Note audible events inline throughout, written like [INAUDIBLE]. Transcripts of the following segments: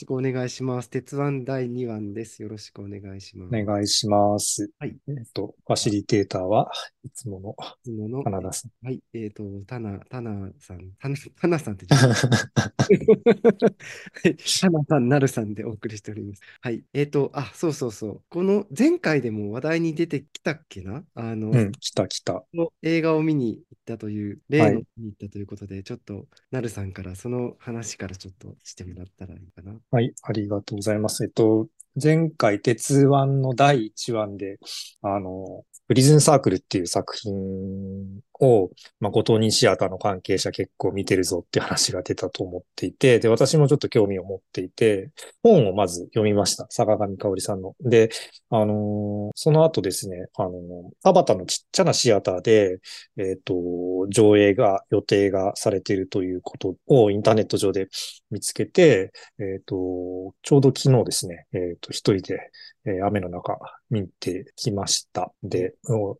よろしくお願いします。鉄腕第2話です。よろしくお願いします。お願いします。はい。えっ、と、ファシリテーターはいつもの、いつもの、さん。はい。えっ、ー、と、タナ、タナさん、タナ、タナさんって [LAUGHS] タナさん、なるさんでお送りしております。はい。えっ、ー、と、あ、そうそうそう。この前回でも話題に出てきたっけな？あの、うん、来た来た。の映画を見に行ったという、例の見に行ったということで、はい、ちょっと、なるさんからその話からちょっとしてもらったらいいかな。はい。ありがとうございます。えっと、前回、鉄腕の第1話で、あの、プリズンサークルっていう作品を、まあ、ご当人シアターの関係者結構見てるぞって話が出たと思っていて、で、私もちょっと興味を持っていて、本をまず読みました。坂上香織さんの。で、あのー、その後ですね、あのー、田畑のちっちゃなシアターで、えっ、ー、と、上映が予定がされているということをインターネット上で見つけて、えっ、と、ちょうど昨日ですね、えっ、と、一人で、え雨の中見てきました。で、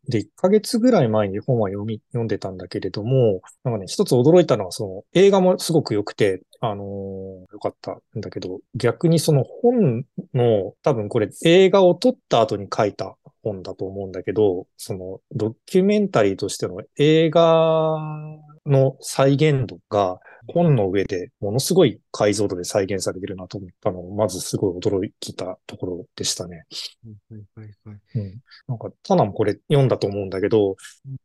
で、1ヶ月ぐらい前に本は読み、読んでたんだけれども、なんかね、一つ驚いたのは、その、映画もすごく良くて、あのー、よかったんだけど、逆にその本の、多分これ映画を撮った後に書いた本だと思うんだけど、そのドキュメンタリーとしての映画の再現度が本の上でものすごい解像度で再現されてるなと思ったのを、まずすごい驚いたところでしたね。はいはいはい。うん。なんか、タナもこれ読んだと思うんだけど、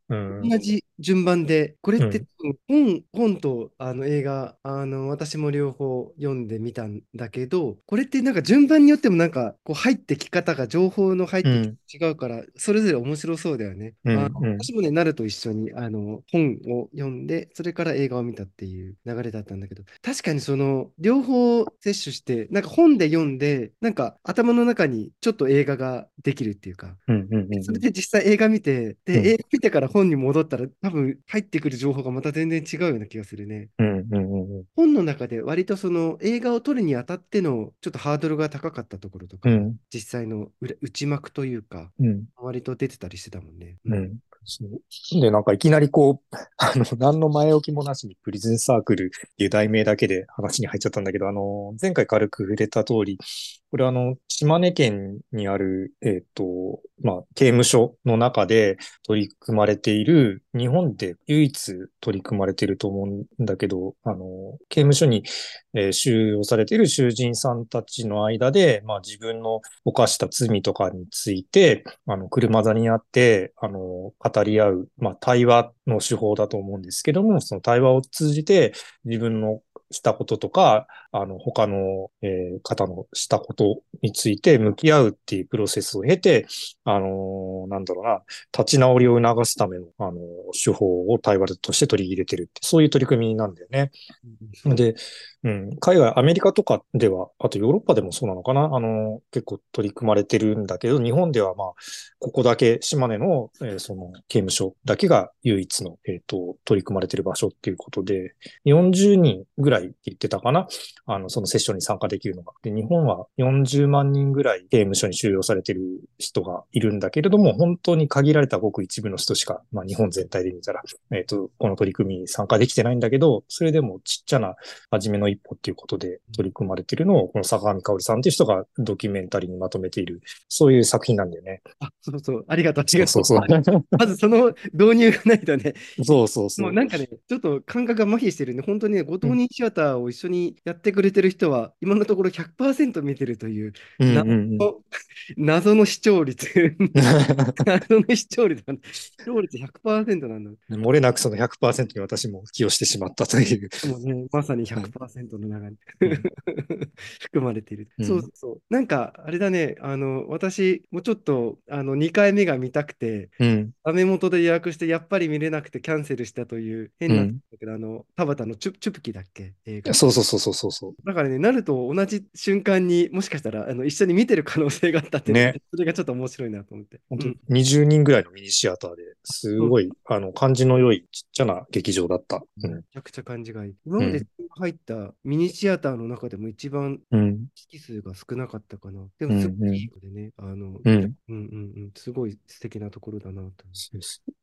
うん、同じ順番で、これって本、本とあの映画、あの、私も両方読んでみたんだけど、これってなんか順番によってもなんか、こう入ってき方が、情報の入ってき違うから、それぞれ面白そうだよね。うん、私もね、なると一緒に、あの、本を読んで、それから映画を見たっていう流れだったんだけど、確かにその、両方摂取して、なんか本で読んで、なんか頭の中にちょっと映画ができるっていうか、それで実際映画見て、で、うん、映画見てから本に戻ったら、多分入ってくる情報がまた全然違うような気がするね。本の中で割とその映画を撮るにあたってのちょっとハードルが高かったところとか、うん、実際の内幕というか、割と出てたりしてたもんね。うんそう。で、なんかいきなりこう、[LAUGHS] あの、何の前置きもなしにプリズンサークルっていう題名だけで話に入っちゃったんだけど、あの、前回軽く触れた通り、これあの、島根県にある、えっ、ー、と、まあ、刑務所の中で取り組まれている、日本で唯一取り組まれていると思うんだけど、あの、刑務所に、収容されている囚人さんたちの間で、まあ、自分の犯した罪とかについて、あの、車座にあって、あの、語り合う、まあ、対話の手法だと思うんですけども、その対話を通じて自分のしたこととか、あの、他の、えー、方のしたことについて向き合うっていうプロセスを経て、あのー、なんだろうな、立ち直りを促すための、あのー、手法を対話として取り入れてるって、そういう取り組みなんだよね。うん、で、うん、海外、アメリカとかでは、あとヨーロッパでもそうなのかな、あの、結構取り組まれてるんだけど、日本ではまあ、ここだけ、島根の、えー、その、刑務所だけが唯一の、えっ、ー、と、取り組まれてる場所っていうことで、40人ぐらい言ってたかな、あの、そのセッションに参加できるのが。で、日本は40万人ぐらい刑務所に収容されてる人がいるんだけれども、本当に限られたごく一部の人しか、まあ、日本全体で見たら、えっ、ー、と、この取り組みに参加できてないんだけど、それでもちっちゃな、初めの一歩っていうことで取り組まれているのを、この坂上香織さんっていう人がドキュメンタリーにまとめている、そういう作品なんだよね。あ、そうそう、ありがとう。ありがとう。そうそうまずその導入がないとね。そうそうそう。もうなんかね、ちょっと感覚が麻痺してるね。本当にね、ご当人シアターを一緒にやってくれてる人は、今のところ100%見てるという、謎の [LAUGHS] 謎の視聴率。[LAUGHS] 謎の視聴率。視聴率100%なんだ。漏れなくその100%に私も寄与してしまったという。もうね、まさに100%の中に [LAUGHS] 含まれている。うん、そうそう。なんか、あれだね、あの、私、もうちょっと、あの、2回目が見たくて、うん、ダメ元で予約して、やっぱり見れなくてキャンセルしたという変なんだけど、うん、あの、田畑のチュチュプキだっけ？映画。そうそうそうそうそう。だからね、なると同じ瞬間にもしかしたら、あの、一緒に見てる可能性があったって、ね、それがちょっと面白いなと思って。本当、うん、20人ぐらいのミニシアターですごい、あの、感じの良いちっちゃな劇場だった。めちゃくちゃ感じがいい。今まで入ったミニシアターの中でも一番機数が少なかったかな。でもすごいいい子でね、あの、うん、うんうんうんすごい素敵なところだなと。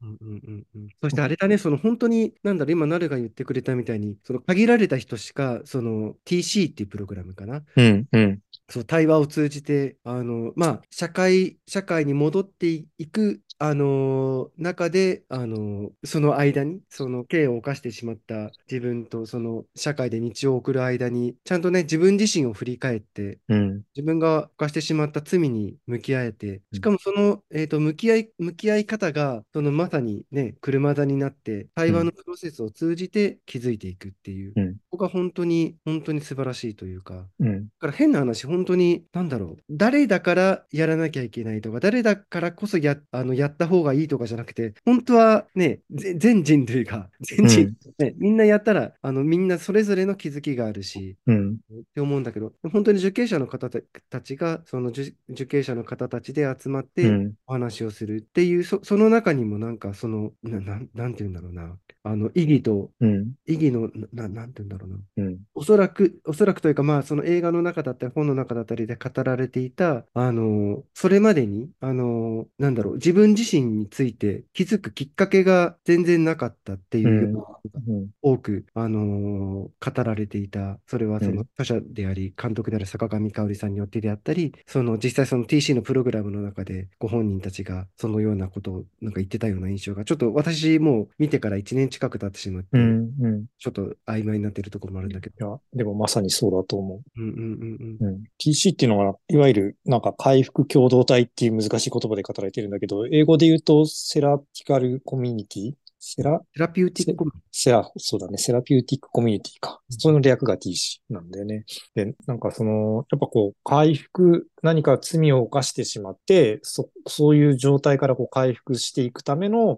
うんうんうんうん。そしてあれだね、その本当に、なんだろう、今、なるが言ってくれたみたいに、その限られた人しか、その TC っていうプログラムかな。うん、うん、そう、対話を通じて、あの、まあ、社会、社会に戻っていく、あの中で、あのその間に、その刑を犯してしまった自分と、その社会で日常を送る間に、ちゃんとね、自分自身を振り返って、うん、自分が犯してしまった罪に向き合えて、しかもその、えーと、向き合い、向き合い方が、そのまさにね、車座になって、対話のプロセスを通じて気づいていくっていう、うんここが本当に、本当に素晴らしいというか、うん、だから変な話、本当に、なんだろう、誰だからやらなきゃいけないとか、誰だからこそやあのやった方がいいとかじゃなくて、本当はね、ぜ全人類が、全人、ね、みんなやったらあの、みんなそれぞれの気づきがあるし、うん、って思うんだけど、本当に受刑者の方たたちが、その受受刑者の方たちで集まってうん、お話をするっていう、そその中にもなんか、その、ななんて言うんだろうな、あの意義と、うん、意義の、ななんて言うんだろうな。うん、おそらく、おそらくというか、まあ、その映画の中だったり、本の中だったりで語られていた、あの、それまでに、あの、なんだろう、自分自身について気づくきっかけが全然なかったっていうようなことがうん、多く、あの語られていた、それはそうん。の著者であり、監督である坂上香織さんによってであったり、その実際その TC のプログラムの中で、ご本人たちがそのようなことをなんか言ってたような印象が、ちょっと私もう見てから1年近く経ってしまって、うん、うん。ちょっと曖昧になっているところもあるんだけど。いや、でもまさにそうだと思うんうんうんう。うん。TC っていうのが、いわゆる、なんか回復共同体っていう難しい言葉で語られてるんだけど、英語で言うと、 therapeutical community thera、therapeutic communi thera、そうだね、 therapeutic community か。その略が TC なんだよね。で、なんかその、やっぱこう、回復、何か罪を犯してしまって、そ、そういう状態からこう回復していくための、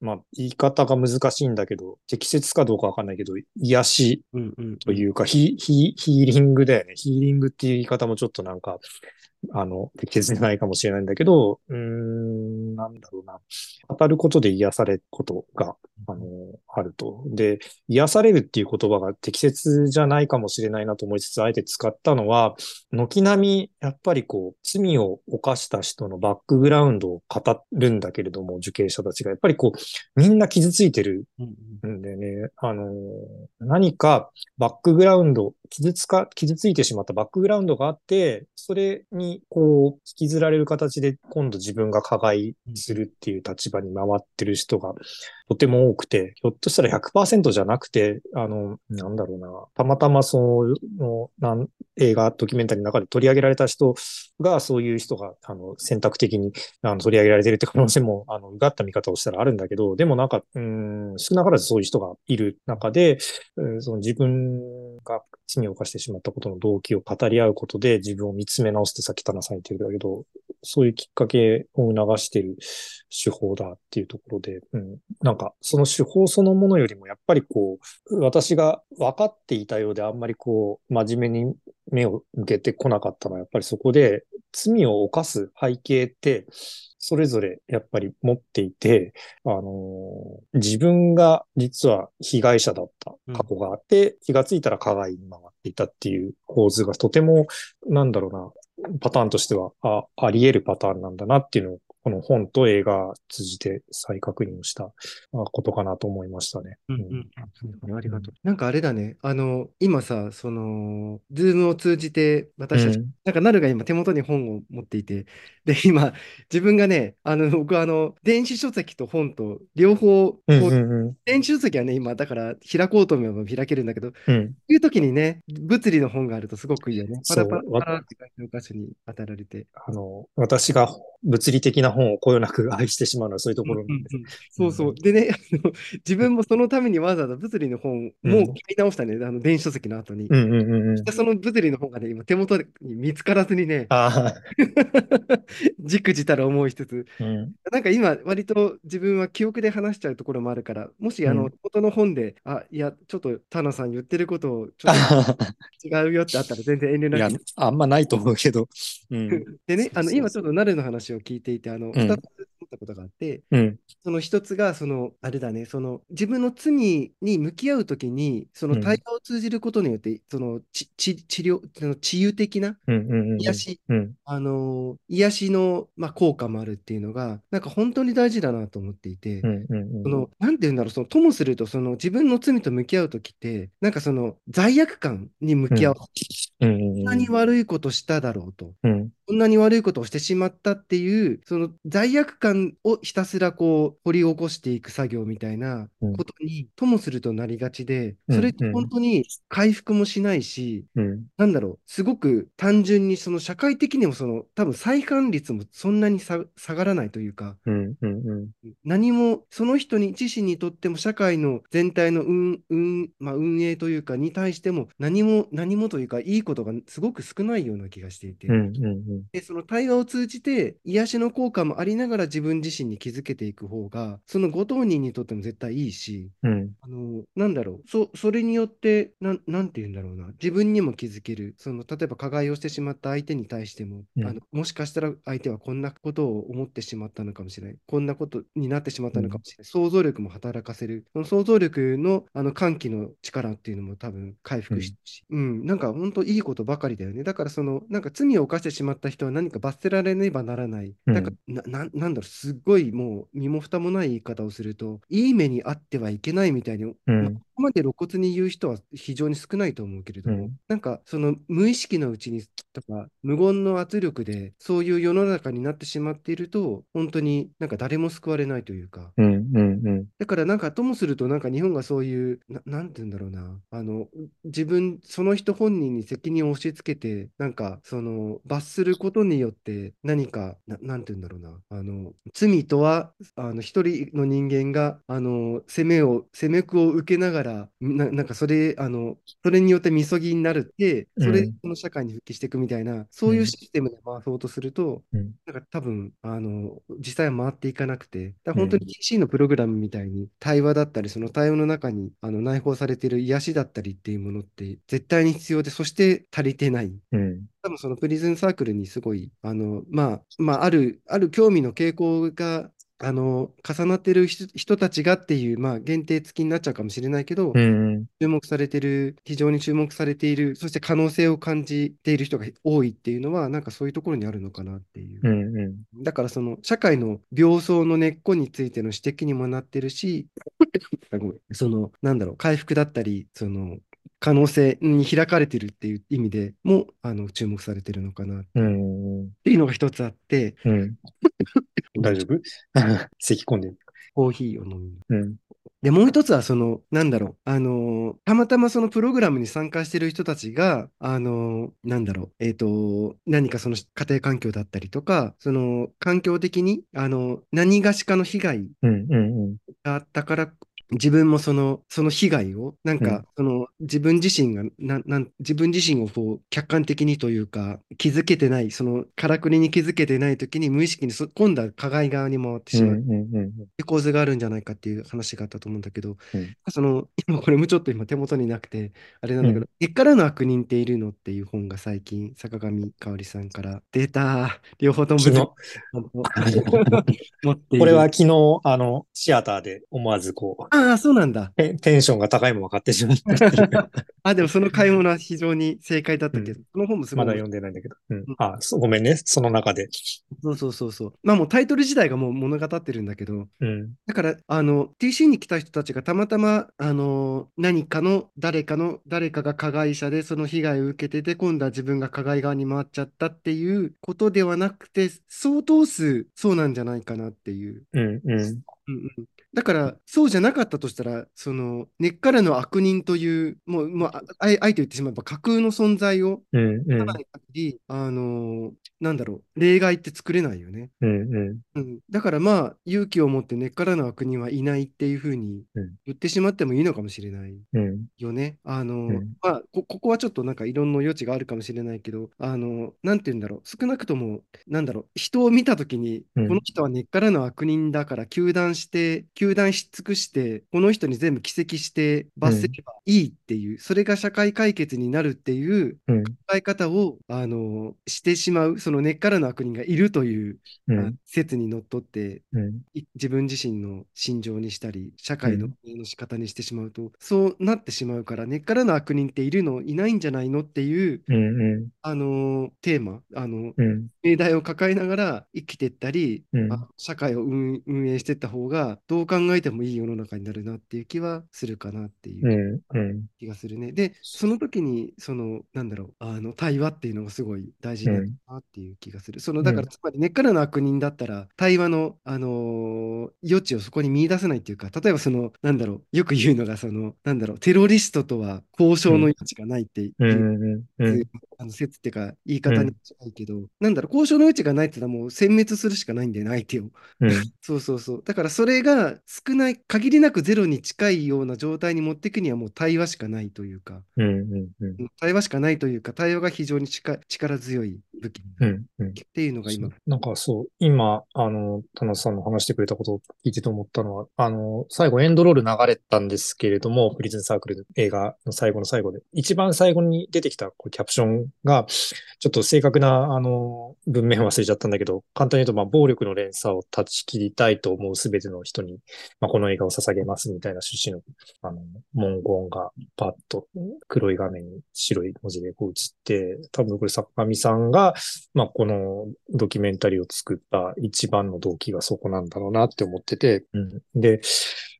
まあ、言い方が難しいんだけど、適切かどうかわかんないけど、癒しうんうんというか、ヒヒヒーリングだよね。ヒーリングっていう言い方もちょっとなんか、あの、適切じゃないかもしれないんだけど、うん、なんだろうな。当たることで癒されることが、あの、あると。で、癒されるっていう言葉が適切じゃないかもしれないなと思いつつ、あえて使ったのは、軒並み、やっぱりこう、罪を犯した人のバックグラウンドを語るんだけれども、受刑者たちが、やっぱりこう、みんな傷ついてるうんうんんでね、あの、何かバックグラウンド、傷つか、傷ついてしまったバックグラウンドがあって、それにこう、引きずられる形で今度自分が加害するっていう立場に回ってる人がとても多くて、ひょっとしたら100%じゃなくて、あの、なんだろうな、たまたまその、なん映画、ドキュメンタリーの中で取り上げられた人が、そういう人が、あの、選択的に、あの、取り上げられてるって可能性も、あの、うがった見方をしたらあるんだけど、でもなんか、うん、少なからずそういう人がいる中で、うんその自分が罪を犯してしまったことの動機を語り合うことで自分を見つめ直すってさっき田中さん言ってるけど、そういうきっかけを促している手法だっていうところで、うん、なんかその手法そのものよりもやっぱりこう、私が分かっていたようであんまりこう、真面目に目を向けてこなかったのはやっぱりそこで罪を犯す背景って、それぞれやっぱり持っていて、あのー自分が実は被害者だった過去があって、気がついたら加害に回っていたっていう構図がとても、なんだろうな、パターンとしてはああり得るパターンなんだなっていうのを、この本と映画を通じて再確認をしたあことかなと思いましたね。うんうん、ありがとう。なんかあれだね、あの、今さ、その、ズームを通じて、私たち、うんなんか、なるが今手元に本を持っていて、で、今、自分がね、あの、僕あの、電子書籍と本と両方、こううんうん電子書籍はね、今、だから開こうと思えば開けるんだけど、うん。うん。いう時にね、物理の本があるとすごくいいよね。パラパラパラって書いてる箇所に当たられて。あの、私が物理的な本をこよなく愛してしまうのはそういうところなんです。うんうんそうそう。でね、あの自分もそのためにわざわざ物理の本もうん買い直したね、あの電子書籍の後に。うんうんうんうん。でその物理の本がね、今手元に見つからずにね、あ [LAUGHS] じくじたら思いしつつ、あ、うん。なんか今、割と自分は記憶で話しちゃうところもあるから、もしあの、うん元の本で、あ、いや、ちょっと田野さん言ってることをちょっと [LAUGHS] 違うよってあったら全然遠慮いやなく、あんまないと思うけど。うん。[LAUGHS] でね、あの今ちょっとなるの話を聞いていて、あの、ん。2つったことがあって、うん。その一つが、その、あれだね、その、自分の罪に向き合うときに、そのうん対話を通じることによって、その、ち、ち、治療、その治癒的なうん。うん。うん。癒し、うん。あのー癒しの、まあ、効果もあるっていうのが、なんか本当に大事だなと思っていて、うん。うん。その、なんて言うんだろう、その、ともすると、その、自分の罪と向き合うときって、なんかその、罪悪感に向き合う。うん。こんなに悪いことしただろうと。うん。こんなに悪いことをしてしまったっていう、その罪悪感をひたすらこう掘り起こしていく作業みたいなうんことにともするとなりがちで、うんそれって本当に回復もしないし、うん。なんだろう、すごく単純にその社会的にもその多分再犯率もそんなにさ下がらないというか。何もその人に自身にとっても社会の全体の運、運、まあ、運営というかに対しても何も何もというかいいことがすごく少ないような気がしていて。で、その対話を通じて、癒しの効果もありながら自分自身に気づけていく方が、そのご当人にとっても絶対いいし、うん。あの、なんだろう、そ、それによって、なん、なんて言うんだろうな、自分にも気づける、その、例えば加害をしてしまった相手に対しても、うん。あの、もしかしたら相手はこんなことを思ってしまったのかもしれない、こんなことになってしまったのかもしれない、想像力も働かせる、その想像力の、あの、喚起の力っていうのも多分回復してるし、うん、なんか本当いいことばかりだよね。だからその、なんか罪を犯してしまった人は何か罰せられねばならない。うん。なんか、な、ななんだろう、すっごいもう身も蓋もない言い方をすると、いい目にあってはいけないみたいに、うん。ここまで露骨に言う人は非常に少ないと思うけれども、うんなんかその無意識のうちにとか、無言の圧力で、そういう世の中になってしまっていると、本当になんか誰も救われないというか、うん。うん。うん。だからなんかともするとなんか日本がそういうな、なんて言うんだろうな、あの、自分、その人本人に責任を押し付けて、なんかその罰することによって何か、な、なんて言うんだろうな、あの、罪とは、あの、一人の人間が、あの、責めを、責め苦を受けながら、な、なんかそれ、あの、それによってみそぎになるって、それでうんこの社会に復帰していくみたいな、そういうシステムで回そうとすると、うん。なんか多分、あの、実際は回っていかなくて、だ本当に PC のプログラムみたいに対話だったり、その対話の中にあの内包されている癒しだったりっていうものって絶対に必要で、そして足りてない。うん。多分そのプリズンサークルにすごい、あの、まあ、まあ、ある、ある興味の傾向が、あの、重なってる人人たちがっていう、まあ、限定付きになっちゃうかもしれないけど、うん。注目されてる、非常に注目されている、そして可能性を感じている人が多いっていうのは、なんかそういうところにあるのかなっていう。うん。うん。だからその社会の病巣の根っこについての指摘にもなってるし、そのなんだろう、回復だったり、その可能性に開かれてるっていう意味でもあの注目されてるのかなっうん。ていうのが一つあって、うん。大丈夫？[LAUGHS] 咳込んでる。コーヒーを飲む。うん。で、もう一つは、その、なんだろう、あのーたまたまそのプログラムに参加してる人たちが、あのーなんだろう、えっと、何かその家庭環境だったりとか、その環境的に、あの、何がしかの被害。があったから、自分もその、その被害を、なんうんか、その、自分自身が、な、なん、自分自身をこう、客観的にというか、気づけてない、その、からくりに気づけてないときに、無意識にそ、今度は加害側に回ってしまう。うん。うん。構図があるんじゃないかっていう話があったと思うんだけど、うんその、今これもちょっと今手元になくて、あれなんだけど、根っからの悪人っているの？っていう本が最近、坂上香織さんから出た。両方とも [LAUGHS] 持って。これは昨日、あの、シアターで思わずこう、ああ、そうなんだ。テンションが高いものが買ってしまった。[LAUGHS] あ、でもその買い物は非常に正解だったけど、この本もすごいまだ読んでないんだけど。うん。あ、そうごめんね。その中で。そうそうそうそう。まあもうタイトル自体がもう物語ってるんだけど、うん。だから、あの、TC に来た人たちがたまたま、あの、何かの、誰かの、誰かが加害者でその被害を受けてて、今度は自分が加害側に回っちゃったっていうことではなくて、相当数そうなんじゃないかなっていう。うん。うん。うんうんだから、そうじゃなかったとしたら、その、根っからの悪人という、もう、もうああえて言ってしまえば架空の存在を、うん。うん。ない限り、あの、なんだろう、例外って作れないよね。うん。うん。うん、だからまあ、勇気を持って根っからの悪人はいないっていうふうにうん言ってしまってもいいのかもしれないうん。よね。あの、んまあこ、ここはちょっとなんかいろんな余地があるかもしれないけど、あの、なんて言うんだろう、少なくとも、なんだろう、人を見たときに、うんこの人は根っからの悪人だから、糾弾して、球団し尽くして、この人に全部寄責して罰せればいいっていう、それが社会解決になるっていう考え方を、あのしてしまう、その根っからの悪人がいるという、うん、説にのっとって、うん、自分自身の心情にしたり、社会の運営の仕方にしてしまうと、そうなってしまうから、根っからの悪人っているの、いないんじゃないのっていう、あのテーマ、あの、命題を抱えながら生きていったり、社会を運営していった方が、どう考えてもいい世の中になるなっていう気はするかなっていう気がするね。で、その時に、その、なんだろう、あの対話っていうのがすごい大事だなっていう気がする。そのだから、つまり根っからの悪人だったら、対話の、あのー、余地をそこに見出せないっていうか、例えばその、なんだろう、よく言うのが、その、なんだろう、テロリストとは交渉の余地がないっていう、あの説っていうか、言い方に近いけど、なんだろう、交渉の余地がないってのはもう殲滅するしかないんだよね、相手を。[LAUGHS] そうそうそう。だからそれが少ない、限りなくゼロに近いような状態に持っていくにはもう対話しかないというか、対話しかないというか、対話が非常に力強い武器。っていうのが今。なんかそう、今、あの、田中さんの話してくれたことを聞いてと思ったのは、あの、最後エンドロール流れたんですけれども、プリズンサークル映画の最後の最後で、一番最後に出てきたこうキャプションが、ちょっと正確な、あの、文面忘れちゃったんだけど、簡単に言うと、まあ、暴力の連鎖を断ち切りたいと思うすべての人に、まあ、この映画を捧げますみたいな趣旨の、あの、文言がパッと黒い画面に白い文字でこう映って、多分これ坂上さんが、まあ、このドキュメンタリーを作った一番の動機がそこなんだろうなって思ってて、うん、で、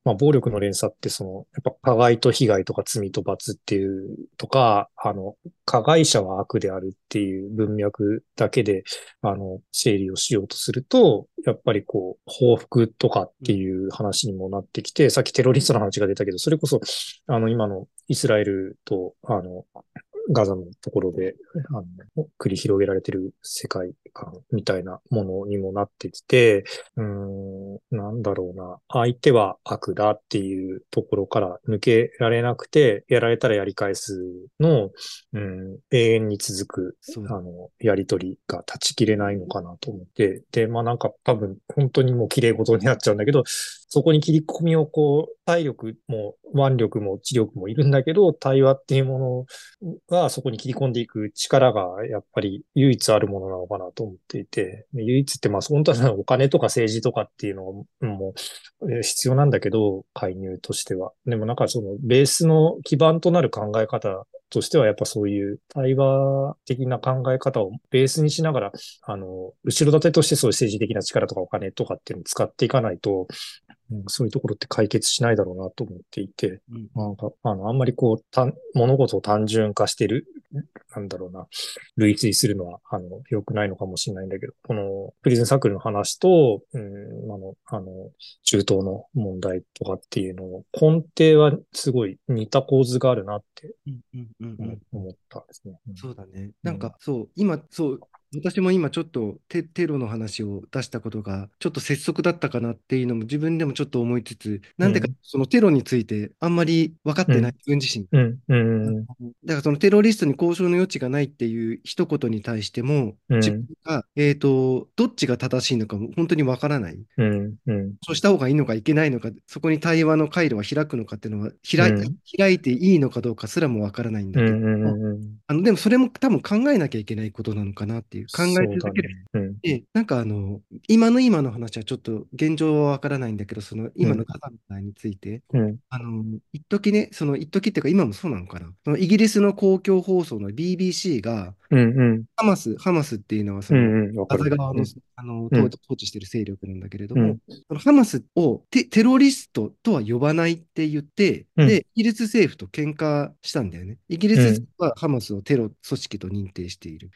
まあ、暴力の連鎖ってその、やっぱ加害と被害とか罪と罰っていうとか、あの、加害者は悪であるっていう文脈だけで、あの、整理をしようとすると、やっぱりこう、報復とかっていう話にもなってきて、さっきテロリストの話が出たけど、それこそ、あの、今のイスラエルと、あの、ガザのところで、あの、繰り広げられてる世界観みたいなものにもなってきて、うん、なんだろうな、相手は悪だっていうところから抜けられなくて、やられたらやり返すの、うん、永遠に続く、あの、やりとりが断ち切れないのかなと思って、で、まあなんか多分本当にもう綺麗事になっちゃうんだけど、そこに切り込みをこう、体力も腕力も知力もいるんだけど、対話っていうものががそこに切り込んでいく力がやっぱり唯一あるものなのかなと思っていて、唯一ってまあ本当はお金とか政治とかっていうのも必要なんだけど、介入としては。でもなんかそのベースの基盤となる考え方としてはやっぱそういう対話的な考え方をベースにしながら、あの、後ろ盾としてそういう政治的な力とかお金とかっていうのを使っていかないと、うん、そういうところって解決しないだろうなと思っていて、うん、なんか、あの、あんまりこう、た物事を単純化してる、なんだろうな、類推するのは、あの、良くないのかもしれないんだけど、この、プリズンサークルの話と、うん、あの、あの、中東の問題とかっていうのを、根底はすごい似た構図があるなって思ったんですね。そうだね。なんか、そう、今、そう、私も今ちょっとテテロの話を出したことがちょっと拙速だったかなっていうのも自分でもちょっと思いつつ、なんでかそのテロについてあんまり分かってない、自分自身。だからそのテロリストに交渉の余地がないっていう一言に対しても、自分が、えっ、と、どっちが正しいのかも本当に分からない。そうした方がいいのかいけないのか、そこに対話の回路は開くのかっていうのは開い,、開いていいのかどうかすらも分からないんだけど、あのでもそれも多分考えなきゃいけないことなのかなっていう。いう考え続ける。ねうん、で、なんかあの、今の今の話はちょっと現状はわからないんだけど、その今の火山について、うん、あの、一時ね、その一時っていうか今もそうなのかな。そのイギリスの公共放送の BBC が、うんうん、ハマス、ハマスっていうのはその、ガザ側の、あの統治している勢力なんだけれども、そのハマスをテテロリストとは呼ばないって言って、で、イギリス政府と喧嘩したんだよね。イギリスはハマスをテロ組織と認定している。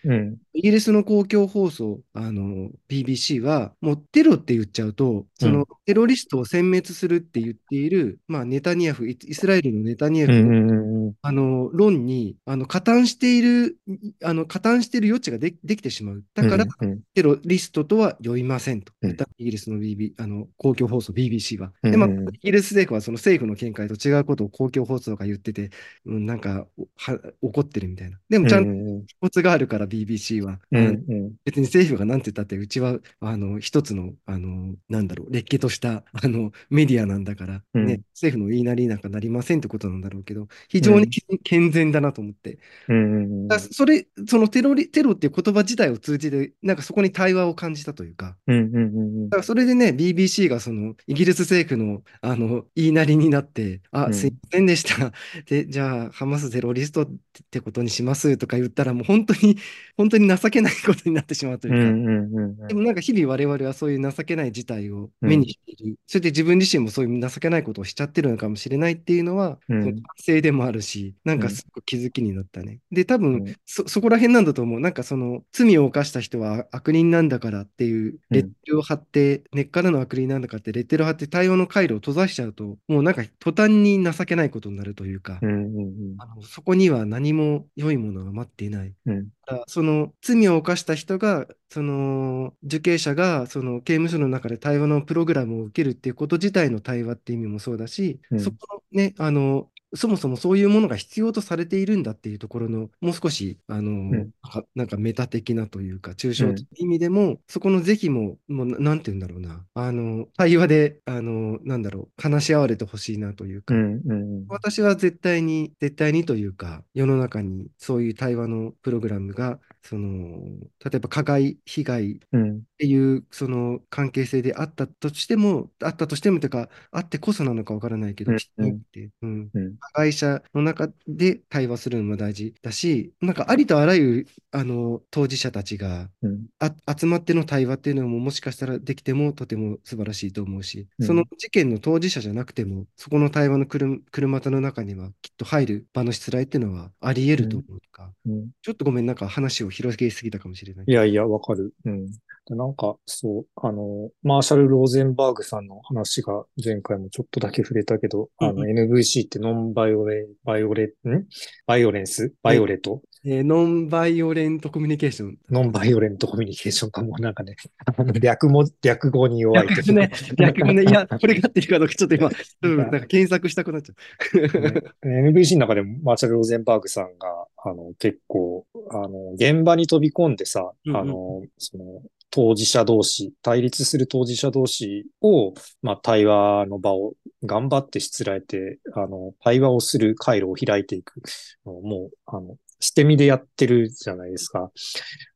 イギリスの公共放送、あの、BBC は、もうテロって言っちゃうと、その、テロリストを殲滅するって言っている、まあ、ネタニヤフ、イスラエルのネタニヤフ、あの、論に、あの、加担している、あの、の加担している余地がでできてしまう。だから、テロリストとは呼びませんと。うん。言った、イギリスの BB、あの公共放送 BBC は。うんで、まあ、イギリス政府はその政府の見解と違うことを公共放送が言ってて、うん、なんかは怒ってるみたいな。でもちゃんとうん気骨があるから BBC は、うん別に政府が何て言ったって、うちはあの一つの、あのなんだろう、れっきとしたあのメディアなんだから、うん。ね、政府の言いなりなんかなりませんってことなんだろうけど、非常に健健全だなと思って。うんそれ、そのテロリ、テロっていう言葉自体を通じて、なんかそこに対話を感じたというか、うんうんうんだからそれでね、BBC がそのイギリス政府のあの言いなりになって、あ、うん。すいませんでした。で、じゃあ、ハマステロリストってことにしますとか言ったら、もう本当に、本当に情けないことになってしまうというか、うんうんうん。でもなんか日々我々はそういう情けない事態を目にしている。それで自分自身もそういう情けないことをしちゃってるのかもしれないっていうのは、うんその反省でもあるし、なんかすごく気づきになったね。で、多分、うんそ、そこら辺なんだと思う。なんかその罪を犯した人は悪人なんだからっていうレッテルを貼って、根っからの悪人なんだからってレッテルを貼って対応の回路を閉ざしちゃうと、もうなんか途端に情けないことになるというか、うんうんあのそこには何も良いものが待っていない。からその罪を犯した人が、その受刑者がその刑務所の中で対話のプログラムを受けるっていうこと自体の対話っていう意味もそうだし、うん。そこのね、あの、そもそもそういうものが必要とされているんだっていうところの、もう少し、あの、ん。なんかなんかメタ的なというか、抽象的な意味でも、そこの是非も、もうななんて言うんだろうな、あの、対話で、あの、なんだろう、話し合われてほしいなというか、うんうん。私は絶対に、絶対にというか、世の中にそういう対話のプログラムが、その、例えば加害、被害っうん。ていうその関係性であったとしても、あったとしてもというか、あってこそなのかわからないけど、うんうん、う。ん。加害者の中で対話するのも大事だし、なんかありとあらゆるあの当事者たちが集まっての対話っていうのももしかしたらできてもとても素晴らしいと思うし、うん。その事件の当事者じゃなくても、そこの対話の車車の中にはきっと入る場のしつらいっていうのはあり得ると思うか、うん。ちょっとごめん、なんか話を広げすぎたかもしれない。いやいや、わかる。うん。でなんか、そう、あの、マーシャル・ローゼンバーグさんの話が前回もちょっとだけ触れたけど、あの、うん NVC って nonviole、viole、ん？ violence？violet、えー nonviolent communication。nonviolent communication かも、なんかね、あの略も、略語に弱い。というかね、逆にね、いや、これが合ってるかどうか、ちょっと今、[LAUGHS] うん、なんか検索したくなっちゃう。ね。NVC の中でもマーシャル・ローゼンバーグさんが、あの、結構、あの、現場に飛び込んでさ、うんうん。あの、その、当事者同士、対立する当事者同士を、まあ、対話の場を頑張ってしつらえて、あの、対話をする回路を開いていくもう、あの、捨て身でやってるじゃないですか。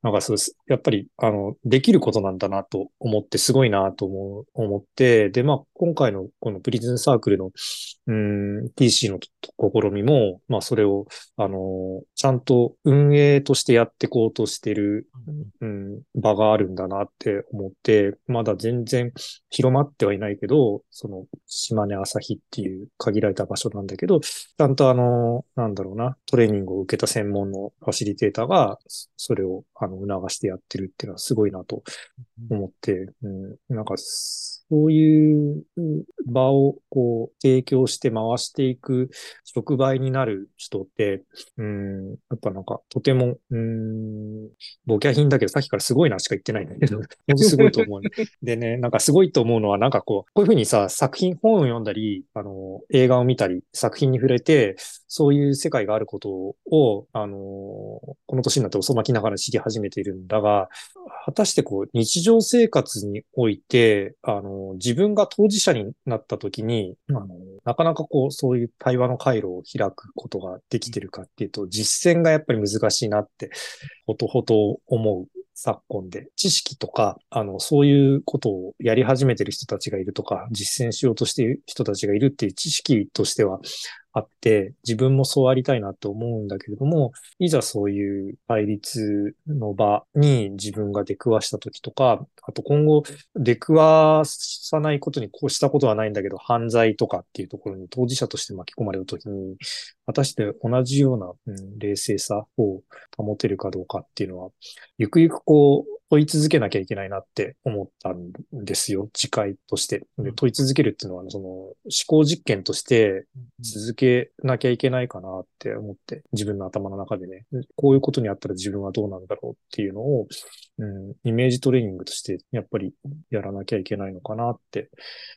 なんかそうです。やっぱり、あの、できることなんだなと思って、すごいなと思、思って、で、まあ、今回のこのプリズンサークルの、うーん、TC の試みも、まあ、それを、あの、ちゃんと運営としてやっていこうとしてる、うん、場があるんだなって思って、まだ全然広まってはいないけど、その、島根朝日っていう限られた場所なんだけど、ちゃんとあの、なんだろうな、トレーニングを受けた専門のファシリテーターが、そそれを、あの、促してやってるっていうのはすごいなと思って、うん、なんか、そういう場をこう提供して回していく触媒になる人って、うん、やっぱなんかとても、うん、ボキャ品だけどさっきからすごいなしか言ってないんだけど、[LAUGHS] すごいと思う。でね、なんかすごいと思うのはなんかこう、こういうふうにさ、作品、本を読んだり、あの、映画を見たり、作品に触れて、そういう世界があることを、あの、この年になって遅まきながら知り始めているんだが、果たしてこう、日常生活において、あの、自分が当事者になった時に、あの、なかなかこう、そういう対話の回路を開くことができてるかっていうと、実践がやっぱり難しいなって、ほとほと思う昨今で、知識とか、あの、そういうことをやり始めてる人たちがいるとか、実践しようとしている人たちがいるっていう知識としてはあって、自分もそうありたいなと思うんだけれども、いざそういう対立の場に自分が出くわした時とか、あと今後出くわさないことにこうしたことはないんだけど、犯罪とかっていうところに当事者として巻き込まれる時に、果たして同じような、うん、冷静さを保てるかどうかっていうのは、ゆくゆくこう、問い続けなきゃいけないなって思ったんですよ、次回として。で問い続けるっていうのは、その思考実験として続けなきゃいけないかなって思って、自分の頭の中でね、こういうことにあったら自分はどうなんだろうっていうのを、うん、イメージトレーニングとしてやっぱりやらなきゃいけないのかなって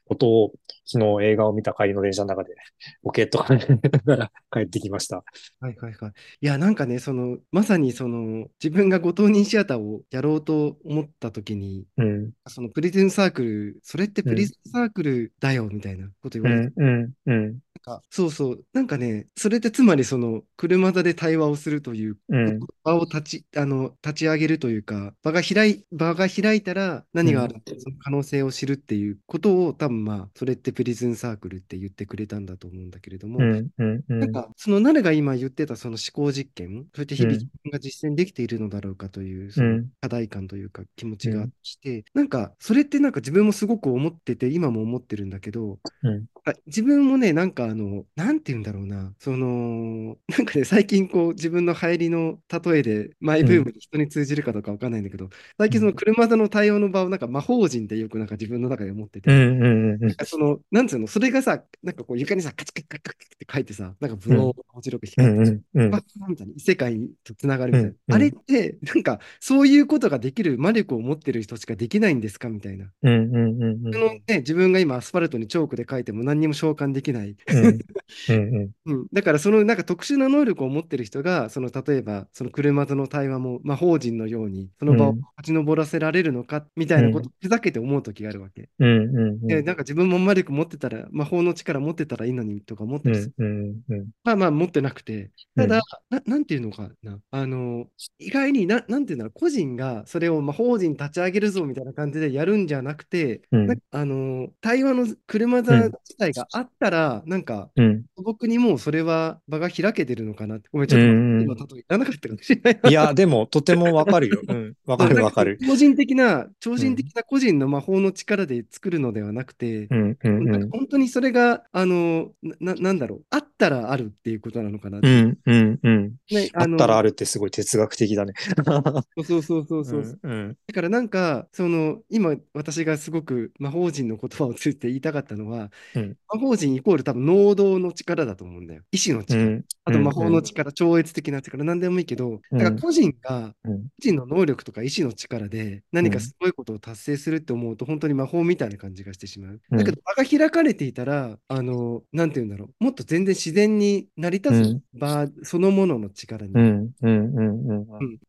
ことを、昨日映画を見た帰りの電車の中で、ボケっと考えながら帰ってきました。はいはいはい。いや、なんかね、その、まさにその、自分がご当人シアターをやろうと思った時に、うん、そのプリズンサークル、それってプリズンサークルだよ、みたいなこと言うわれて、ん、うん、うん、かそうそう、なんかね、それってつまりその、車座で対話をするという、うん、場を立ち、あの、立ち上げるというか、場が開い、場が開いたら何があるって、その可能性を知るっていうことを、多分まあ、それってプリズンサークルって言ってくれたんだと思うんだけれども、うん、うん、うなんん、かそのナルが今言ってたその思考実験、そうやって日々うん。自分が実践できているのだろうかというそうのん、課題感というか気持ちがきて、なんかそれってなんか自分もすごく思ってて、今も思ってるんだけど、うん、あ自分もね、なんかあの、なんて言うんだろうな、その、なんかね、最近こう自分の流行りの例えで、マイブームに人に通じるかどうかわかんないんだけど、最近その車座の対応の場をなんか魔法陣ってよくなんか自分の中で思ってて、うん、うん、なんかその、なんつうの、それがさ、なんかこう床にさ、カチカチカチカチって書いてさ、なんかブローン面白くう光って、ん、うん、バッみたいな異世界とつながるみたいな。うんあれって、なんかそういうことができる魔力を持ってる人しかできないんですかみたいな。うん、うん、うん、そのね、自分が今アスファルトにチョークで書いても何にも召喚できない。うん、うん、うん、だからそのなんか特殊な能力を持ってる人が、その例えばその車との対話も魔法陣のようにその場をうん立ち上らせられるのかみたいなことをふざけて思う時があるわけ。うん、うん、で、なんか自分も魔力持ってたら、魔法の力持ってたらいいのにとか思ったりする。うん、うん、まあまあ持ってなくて。ただ、ななんていうのかな。あの、意外にな、なんていうんだろう、個人がそれを魔法陣立ち上げるぞみたいな感じでやるんじゃなくて、うんあの、対話の車座自体があったら、なんか、うん。僕にもうそれは場が開けてるのかなって。ごめん、ちょっとうん今、例えいらなかったかもしれない。いや、でも、とてもわかるよ。うん、わかるわかる。超人的な、超人的な個人の魔法の力で作るのではなくて、うん、うん、なうんん。か本当にそれが、あの、な、なんだろう、あったらあるっていうことなのかな。うん、うん、うん。ね、あったらある。るってすごい哲学的だね。[LAUGHS] そうそうそうそう。うん、うん、だからなんか、その、今私がすごく魔法陣の言葉をついて言いたかったのは、うん魔法陣イコール多分能動の力だと思うんだよ。意志のう力。ん。あと魔法の力、超越的な力、何でもいいけど、だから個人が、うん個人の能力とか意志の力で何かすごいことを達成するって思うと、本当に魔法みたいな感じがしてしまう。うん。だけど、場が開かれていたら、あの、なんて言うんだろう、もっと全然自然に成り立つ場そのものの力に。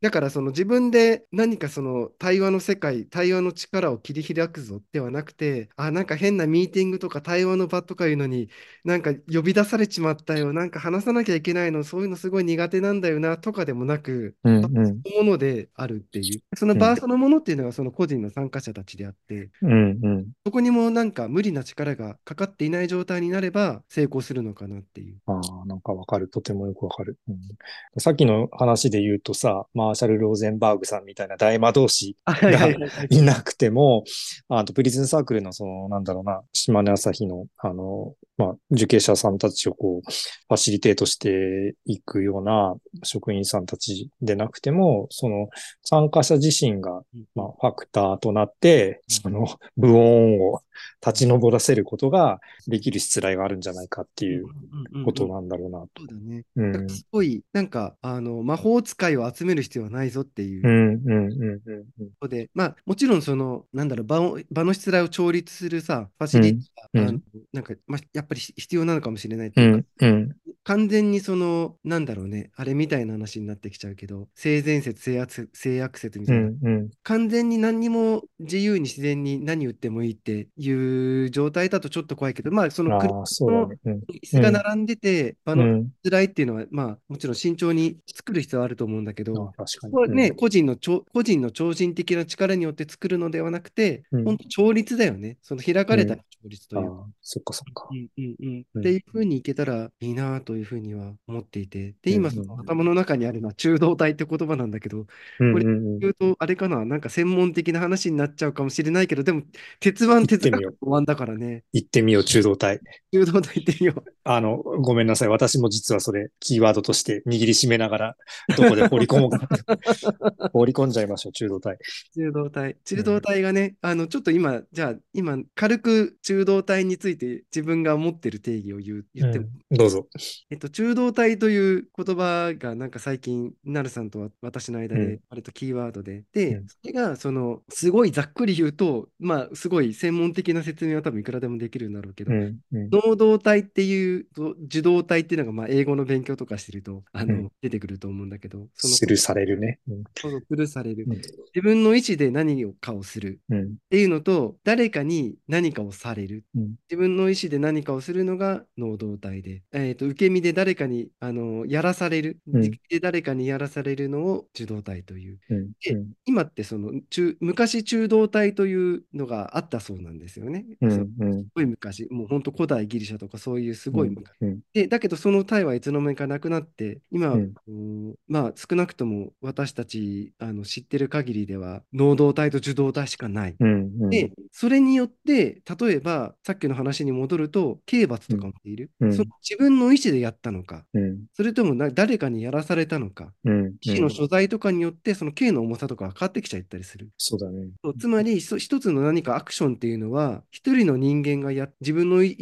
だからその自分で何かその対話の世界、対話の力を切り開くぞではなくて、あ、なんか変なミーティングとか対話の場とかいうのに、なんか呼び出されちまったよ、なんか話さなきゃいけないの、そういうのすごい苦手なんだよなとかでもなく、うん、うん、そのものであるっていう、その場そのものっていうのがその個人の参加者たちであって、うん、うん。そこにもなんか無理な力がかかっていない状態になれば成功するのかなっていう。ああ、なんかわかる。とてもよくわかる、うん。さっきの話で言うとさ、マーシャル・ローゼンバーグさんみたいな大魔導士はいはいはいはいいなくても、あとプリズンサークルのその、なんだろうな、島根朝日の、あの、まあ、受刑者さんたちをこう、ファシリテートしていくような職員さんたちでなくても、その参加者自身が、まあ、ファクターとなって、その、ブオーンを立ち上らせることができる失礼があるんじゃないかっていうことなんだろうなと。そうだね。うん。すごい、なんか、あの、魔法使いを集める必要はないぞっていううん、うん、うん、うん。ことで、まあ、もちろん、その、なんだろう、場を場の失礼を調律するさ、ファシリティが、うんなんか、まあ、やっぱり必要なのかもしれないというか、うん、うん、完全にその、なんだろうね、あれみたいな話になってきちゃうけど、性善説、性悪説、性悪説みたいな、うん、うん。完全に何にも自由に自然に何言ってもいいっていう状態だとちょっと怖いけど、まあ、その、ああ、そうだね。うん。椅子が並んでて、場のうん。辛いっていうのは、まあ、もちろん慎重に作る必要はあると思うんだけど、あ確かに。これね、個人の超、個人の超人的な力によって作るのではなくて、うん本当、調律だよね。その開かれた調律とうん、いうか。ああ、そっかそっか。うんうんうんうんっていうふうにいけたらいいなというふうには思っていて。で、今、その頭の中にあるのは中道体って言葉なんだけど、うんこれ言うと、あれかな、なんか専門的な話になっちゃうかもしれないけど、でも、鉄腕、鉄みよう。終わんだからね。行ってみよう、中道体。中道体行ってみよう。あの、ごめんなさい。私も実はそれ、キーワードとして握りしめながら、どこで放り込もうか。[LAUGHS] 放り込んじゃいましょう、中道体。中道体。中道体がね、あの、ちょっと今、じゃあ、今、軽く中道体について自分が思ってる定義を言う言っても、うんどうぞ。えっと、中道体という言葉がなんか最近、なるさんと私の間でうん、割とキーワードで、で、うんそれが、その、すごいざっくり言うと、まあ、すごい専門的な説明は多分いくらでもできるんだろうけど、うん。うん。能動体っていうと、受動体っていうのが、まあ、英語の勉強とかしてると、あの、うん出てくると思うんだけど、その、スルーされるね。うん。そされる。うん自分の意思で何かをするうん。っていうのと、誰かに何かをされる。うん自分の意思で何かをするのが能動体で、えーと、受け身で誰かにあのやらされる、うんで誰かにやらされるのを受動体という。うん。で今ってその中昔中動体というのがあったそうなんですよね。うん。そううん。すごい昔、もう本当古代ギリシャとかそういうすごい昔。うん。で、だけどその体はいつの間にかなくなって、今、うんうんまあ少なくとも私たちあの知ってる限りでは、能動体と受動体しかない。うん。うん。で、それによって、例えばさっきの話に戻ると、刑罰とかもいる、うんその自分の意思でやったのか、うん。それともな誰かにやらされたのか、うん。刑の所在とかによって、その刑の重さとかが変わってきちゃったりする。そうだね。つまり、そ一つの何かアクションっていうのは、一人の人間がや自分の意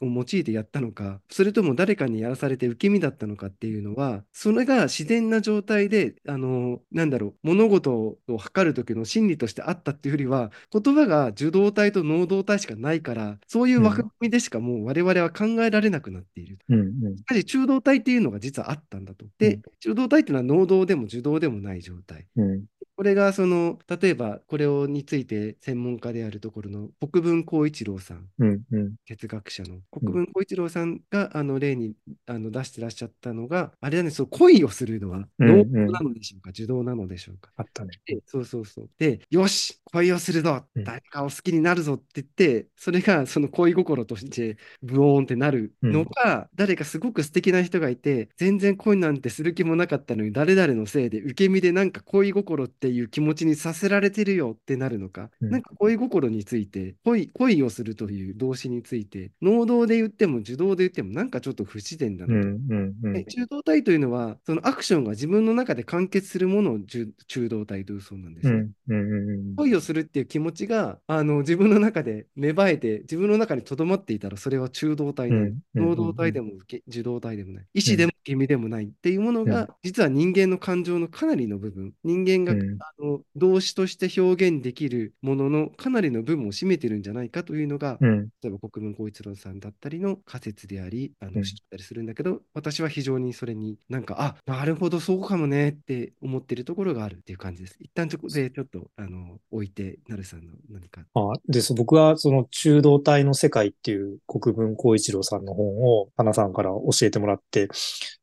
思を用いてやったのか、それとも誰かにやらされて受け身だったのかっていうのは、それが自然な状態で、あの、なんだろう、物事を測る時の心理としてあったっていうよりは、言葉が受動体と能動体しかないから、そういう枠組みでしかもう我々は考えられなくなっている。うん。うん。しかし中動体っていうのが実はあったんだと。うでん、中動体っていうのは能動でも受動でもない状態。うん。これがその例えばこれをについて専門家であるところの国分光一郎さん。うん。うん。哲学者の。国分光一郎さんがあの例にあの出してらっしゃったのがあれだねそう恋をするのはうん能動なのでしょうか、受動なのでしょうか？あったね。でそうそうそう。でよし恋をするぞ！うん。誰かを好きになるぞって言ってそれがその恋心としてブオーンってなるのか、誰かすごく素敵な人がいて全然恋なんてする気もなかったのに誰々のせいで受け身でなんか恋心っていう気持ちにさせられてるよってなるのか、うんなんか恋心について恋恋をするという動詞について能動で言っても受動で言ってもなんかちょっと不自然だなと。うん。うん。うんで。中動体というのは、そのアクションが自分の中で完結するものを中中動体というそうなんですよ。うん。うん。うん。恋をするっていう気持ちがあの自分の中で芽生えて、自分の中にとどまっていたら、それは中動体なの。うん能動体でも受動体でもない。意思でも受け身でもないっていうものが、うん実は人間の感情のかなりの部分、人間が、うんあの動詞として表現できるもののかなりの部分を占めてるんじゃないかというのが、うん。例えば国分光一郎さんだったりの仮説であり、あうんの知ったりするんだけど、私は非常にそれになんか、あなるほど、そうかもねって思ってるところがあるっていう感じです。一旦そこでちょっとあの置いて、なるさんの何か。あで、そう僕はその中道体の世界っていう国分光一郎さんの本を花さんから教えてもらって、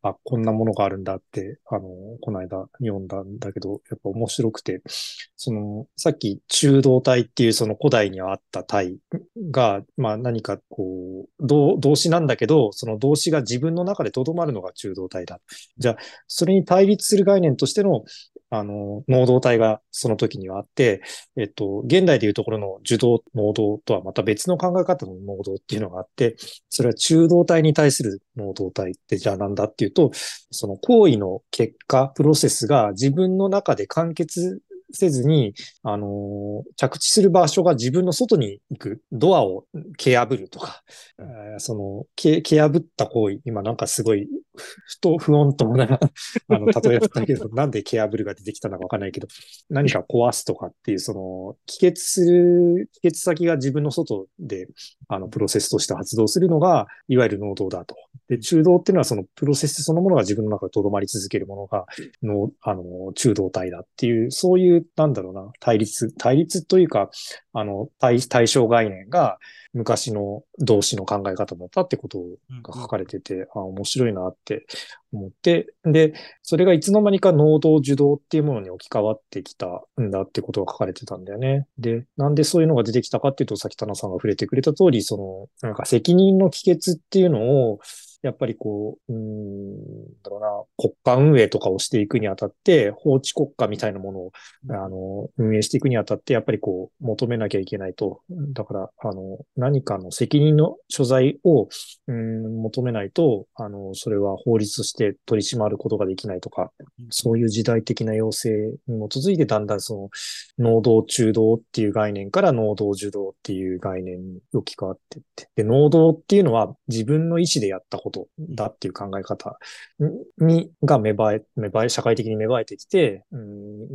あ、こんなものがあるんだって、あの、この間読んだんだけど、やっぱ面白くて、その、さっき中道体っていうその古代にはあった体が、まあ何かこう、動動詞なんだけど、その動詞が自分の中で留まるのが中道体だ。じゃあ、それに対立する概念としての、あの、能動体がその時にはあって、えっと、現代でいうところの受動、能動とはまた別の考え方の能動っていうのがあって、それは中動体に対する能動体ってじゃあなんだっていうと、その行為の結果、プロセスが自分の中で完結せずに、あのー着地する場所が自分の外に行く、ドアを蹴破るとか、えーその、蹴蹴破った行為、今なんかすごい、ふと、不穏ともな、[LAUGHS] あの、例えだったけど、なんで蹴破るが出てきたのかわかんないけど、何か壊すとかっていう、その、帰結する、帰結先が自分の外で、あの、プロセスとして発動するのが、いわゆる能動だと。で、中動っていうのはそのプロセスそのものが自分の中で留まり続けるものが、の、あの、中動体だっていう、そういう、なんだろうな、対立、対立というか、あの、対、対象概念が、昔の動詞の考え方だったってことが書かれてて、あ面白いなって思って、で、それがいつの間にか能動受動っていうものに置き換わってきたんだってことが書かれてたんだよね。で、なんでそういうのが出てきたかっていうと、さっき田中さんが触れてくれた通り、その、なんか責任の帰結っていうのを、やっぱりこう、うん、だろうな、国家運営とかをしていくにあたって、法治国家みたいなものを、あの、運営していくにあたって、やっぱりこう、求めなきゃいけないと。だから、あの、何かの責任の所在を、うん、求めないと、あの、それは法律として取り締まることができないとか、そういう時代的な要請に基づいて、だんだんその、能動中動っていう概念から能動受動っていう概念に置き換わっていって。で、能動っていうのは自分の意思でやったことだっていう考え方に、が芽生え、芽生え、社会的に芽生えてきて、う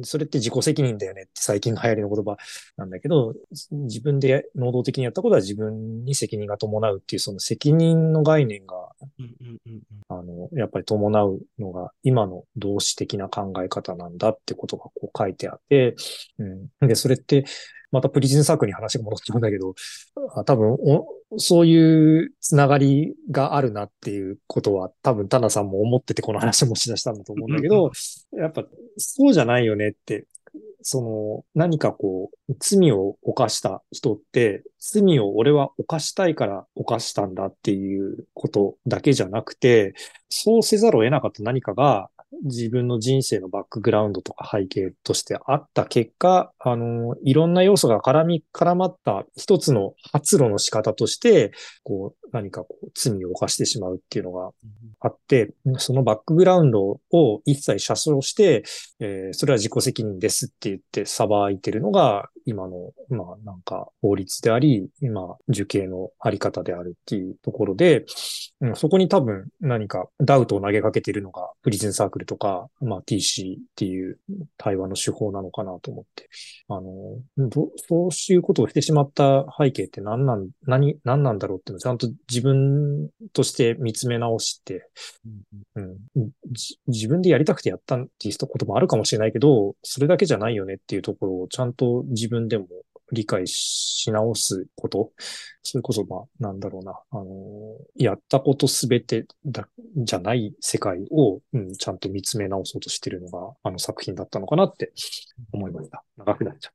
ん、それって自己責任だよねって最近の流行りの言葉なんだけど、自分で能動的にやったことは自分に責任が伴うっていうその責任の概念が、あの、やっぱり伴うのが今の動詞的な考え方なんだってことがこう書いてあって、うん。で、それって、またプリズンサークルに話が戻っちゃうんだけど、あ多分お、そういうつながりがあるなっていうことは、多分タナさんも思っててこの話もしだしたんだと思うんだけど、やっぱそうじゃないよねって、その何かこう、罪を犯した人って、罪を俺は犯したいから犯したんだっていうことだけじゃなくて、そうせざるを得なかった何かが、自分の人生のバックグラウンドとか背景としてあった結果、あの、いろんな要素が絡み、絡まった一つの発露の仕方として、こう、何かこう、罪を犯してしまうっていうのがあって、そのバックグラウンドを一切遮証して、えーそれは自己責任ですって言って裁いてるのが、今の、まあなんか法律であり、今、受刑のあり方であるっていうところで、うん、そこに多分何かダウトを投げかけてるのがプリズンサークルとか、まあ TC っていう対話の手法なのかなと思って。あの、そういうことをしてしまった背景って何なん、何、何なんだろうっていうのをちゃんと自分として見つめ直して、うん、じ自分でやりたくてやったっていうこともあるかもしれないけど、それだけじゃないよねっていうところをちゃんと自分でも理解し直すこと？それこそ、まあ、なんだろうな。あの、やったことすべてだ、じゃない世界を、うん、ちゃんと見つめ直そうとしてるのが、あの作品だったのかなって思いました。長くなっちゃっ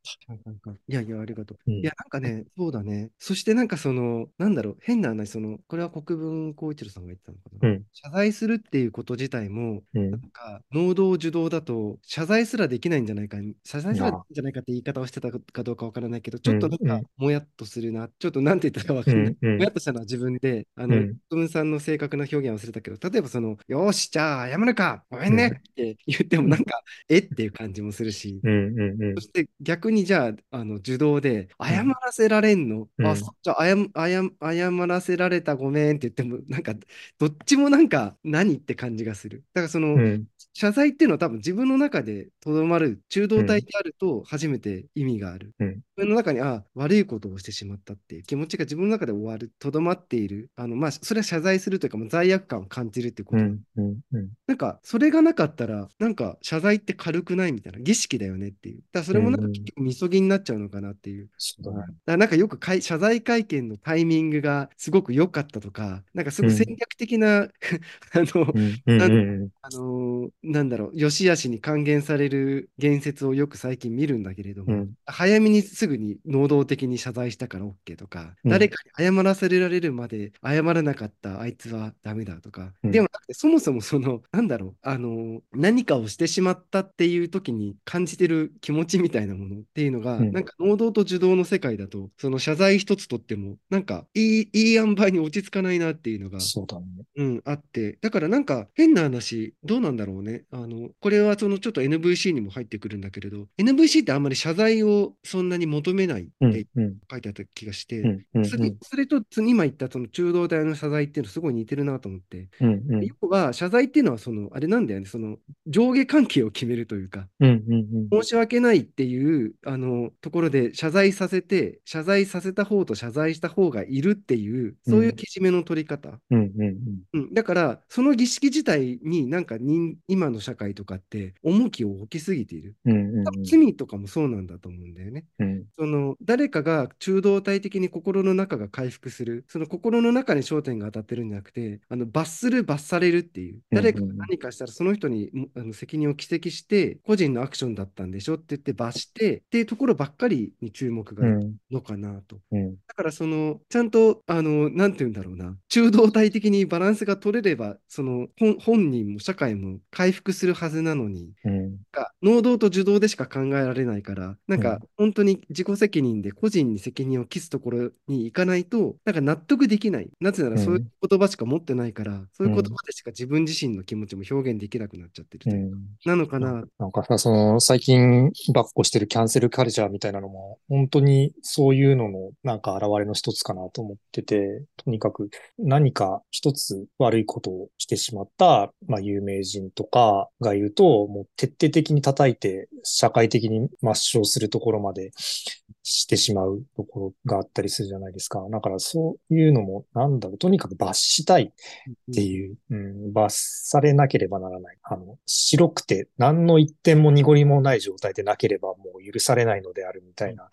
た。いやいや、ありがとう。うんいや、なんかね、そうだね。そしてなんかその、なんだろう、変な話、その、これは国分光一郎さんが言ってたのかな。うん謝罪するっていうこと自体も、うんなんか、能動受動だと、謝罪すらできないんじゃないか、謝罪すらできないんじゃないかって言い方をしてたかどうかわからないけど、ちょっとなんかもやっとするな。ちょっとなんて言ったかわかんない。もやっとしたのは自分で、あの、うん。国分さんの正確な表現は忘れたけど、例えばその、よーし、じゃあ謝るか、ごめんね。って言ってもなんか、[LAUGHS] えっていう感じもするし、そして逆にじゃあ、あの受動で謝らせられんの、うん。あ、そじゃあ謝謝謝らせられたごめんって言っても、なんかどっちもなんか何って感じがする。だからその、うん。謝罪っていうのは多分自分の中でとどまる中道体であると初めて意味がある。うん。自分の中にあ悪いことをしてしまったっていう気持ちが自分の中で終わる、とどまっている。あのまあ、それは謝罪するというか、もう罪悪感を感じるっていうこと。うんうんうんなんか、それがなかったら、なんか、謝罪って軽くないみたいな、儀式だよねっていう。だそれもなんか、うん結局、みそぎになっちゃうのかなっていう。そうだね。だからなんかよくかい謝罪会見のタイミングがすごく良かったとか、なんかすごく戦略的な、[LAUGHS] あの、うんうんうんあのーなんだろう、良し悪しに還元される言説をよく最近見るんだけれども、うん早めにすぐに能動的に謝罪したから OK とか、うん。誰かに謝らせられるまで謝らなかったあいつはダメだとか、うん。でもなくて、そもそもその、なんだろう、あのー何かをしてしまったっていう時に感じてる気持ちみたいなものっていうのが、うん。なんか能動と受動の世界だと、その謝罪一つとっても、なんかいい、いい塩梅に落ち着かないなっていうのが、そうだね。うん、あって、だからなんか変な話、どうなんだろうね。あの、これはそのちょっと NVC にも入ってくるんだけれど、NVC ってあんまり謝罪をそんなに求めないって書いてあった気がして、それそれとつ今言ったその中道体の謝罪っていうのすごい似てるなと思って、要は謝罪っていうのはその、あれなんだよね、その上下関係を決めるというか、申し訳ないっていうあのところで謝罪させて、謝罪させた方と謝罪した方がいるっていう、そういうけじめの取り方。うんだから、その儀式自体になんか人今今の社会とかって重きを置きすぎている。罪とかもそうなんだと思うんだよね。うんその誰かが中道体的に心の中が回復する、その心の中に焦点が当たってるんじゃなくて、あの罰する、罰されるっていう、うんうん誰かが何かしたらその人にもあの責任を帰責して、個人のアクションだったんでしょって言って罰してっていうところばっかりに注目がいくうん。のかなと。うん。だからそのちゃんとあのなんて言うんだろうな。中道体的にバランスが取れればその本本人も社会も回復するはずなのにうん。が能動と受動でしか考えられないからなんかうん。本当に自己責任で個人に責任を期すところに行かないとなんか納得できない。なぜならそういう言葉しか持ってないから、そういう言葉でしか自分自身の気持ちも表現できなくなっちゃってるという。か、うん。なのかな？なんかさ、その、最近、ばっこしてるキャンセルカルチャーみたいなのも、本当にそういうのの、なんか現れの一つかなと思ってて、とにかく何か一つ悪いことをしてしまった、まあ、有名人とかがいると、もう徹底的に叩いて、社会的に抹消するところまでしてしまうところがあったりするじゃないですか。だからそういうのも、なんだろう、とにかく罰したいっていう、うん、罰されなければならない。あの、白くて何の一点も濁りもない状態でなければもう許されないのであるみたいな、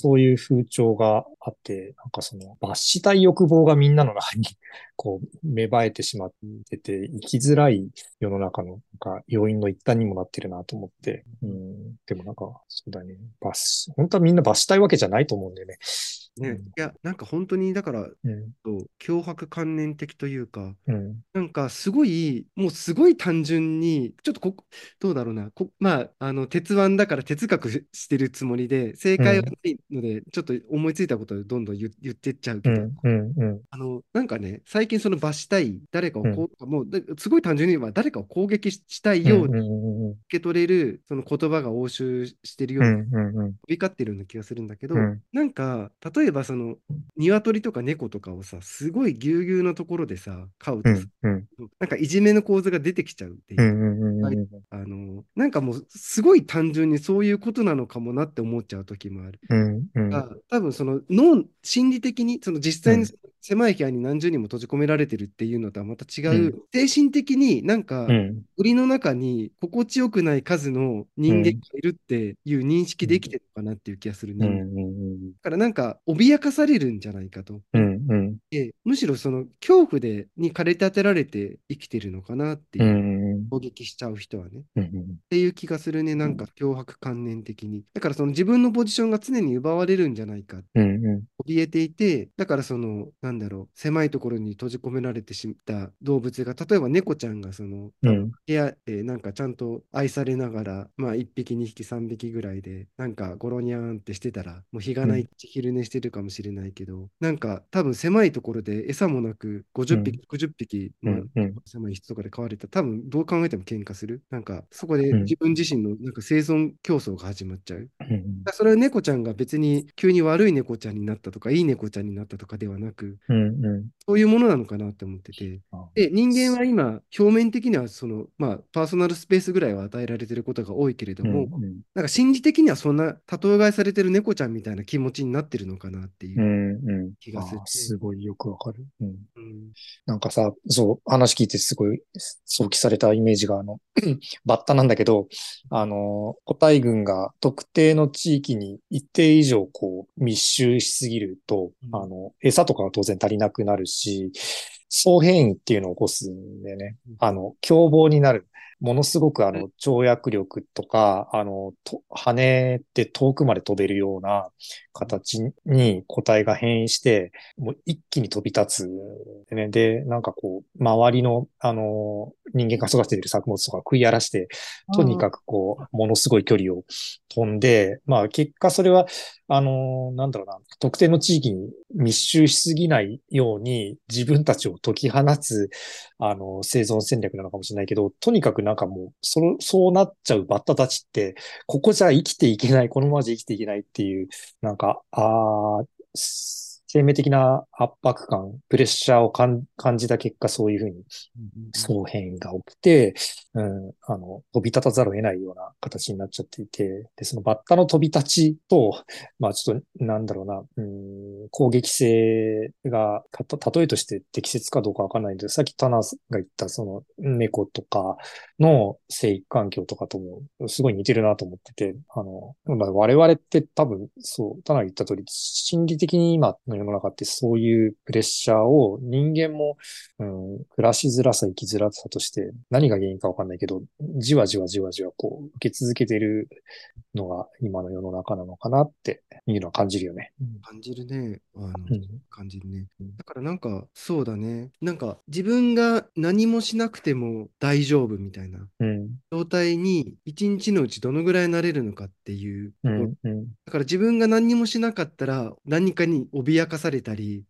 そういう風潮があって、なんかその罰したい欲望がみんなの中に [LAUGHS] こう芽生えてしまってて、生きづらい世の中のなんか要因の一端にもなってるなと思って、うん、でもなんかそうだね、罰、本当はみんな罰したいわけじゃないと思うんだよね。ね、いやなんか本当にだからうん、と脅迫観念的というかうん、なんかすごい、もうすごい単純に、ちょっとこ、どうだろうな、こまあ、あの、鉄腕だから哲学してるつもりで、正解はないので、ちょっと思いついたことをどんどん言言ってっちゃうけど、うん、うん、うん、あの、なんかね、最近その罰したい、誰かをこう、もう、ですごい単純に言えば、誰かを攻撃ししたいようにうん、受け取れる、その言葉が応酬してるよう、うんな、うん、うん、飛び交ってるような気がするんだけど、うん。なんか、例えばその、鶏とか猫とかをさ、すごいぎゅうぎゅうのところでさ、飼うとさ、うん、うん、なんかいじめの構図が出てきちゃうっていう。あの、なんかもう、すごい単純にそういうことなのかもなって思っちゃう時もある。うん、うん、が多分その脳、心理的に、その実際にうん狭い部屋に何十人も閉じ込められてるっていうのとはまた違う、うん。精神的になんか、うん、檻の中に心地よくない数の人間がいるっていう認識できてるのかなっていう気がするう人間。だん、からなんか、脅かされるんじゃないかと。うん、うん、でむしろその恐怖でに駆り立てられて生きてるのかなっていう。う、ん、攻撃しちゃう人はね。うん、っていう気がするね、なんか脅迫観念的に。だからその自分のポジションが常に奪われるんじゃないか、うん、怯えていて、だからその、なんだろう、狭いところに閉じ込められてしまった動物が、例えば猫ちゃんがその、うん、部屋でなんかちゃんと愛されながら、まあ1匹、2匹、3匹ぐらいで、なんかゴロニャーンってしてたら、もう日がない昼寝してるかもしれないけど、なんか多分狭いところで餌もなく50匹、60匹、まあうん、狭い室とかで飼われたら、多分どう考えても喧嘩する？なんか、そこでうん自分自身のなんか生存競争が始まっちゃう。うん、それは猫ちゃんが別に急に悪い猫ちゃんになったとか、いい猫ちゃんになったとかではなく、うん、うん、そういうものなのかなって思ってて。で、人間は今、表面的にはその、まあ、パーソナルスペースぐらいは与えられてることが多いけれども、なんか心理的にはそんな、例え替えされてる猫ちゃんみたいな気持ちになってるのかなっていうう。ん、うん、気がするあーすごいよくわかる。うん。うん。なんかさ、そう、話聞いてすごい想起されたイメージが、あの、[CLEARS THROAT] バッタなんだけど、あの、個体群が特定の地域に一定以上こう密集しすぎると、うん。あの、餌とかは当然足りなくなるし、総変異っていうのを起こすんでね。うん、あの、凶暴になる。ものすごくあの、跳躍力とか、あの、と羽って遠くまで飛べるような形に個体が変異して、もう一気に飛び立つ。でね、で、なんかこう、周りの、あの、人間が育てている作物とか食い荒らして、とにかくこう、ものすごい距離を飛んで、まあ結果それは、あの、なんだろうな、特定の地域に密集しすぎないように自分たちを解き放つ、あの、生存戦略なのかもしれないけど、とにかくなんかもう、そ、そうなっちゃうバッタたちって、ここじゃ生きていけない、このままじゃ生きていけないっていう、なんか、ああ、生命的な圧迫感、プレッシャーを感じた結果、そういうふうに、総変が起きて、うん、あの、飛び立たざるを得ないような形になっちゃっていて、で、そのバッタの飛び立ちと、まあちょっと、なんだろうな、うん、攻撃性が、例えとして適切かどうかわかんないんで、さっきタナが言ったその猫とかの生育環境とかともすごい似てるなと思ってて、あの、まあ、我々って多分、そう、タナが言った通り、心理的に今の世の中ってそういうプレッシャーを人間も、うん、暮らしづらさ、生きづらさとして何が原因かわかんないけど、じわじわじわじわこう受け続けてるのが今の世の中なのかなっていうのは感じるよね。感じるね。あの、うん、感じるね。だからなんか、そうだね。なんか自分が何もしなくても大丈夫みたいな状態に一日のうちどのぐらいなれるのかっていう。うんうん、だから自分が何もしなかったら何かに脅かされたり、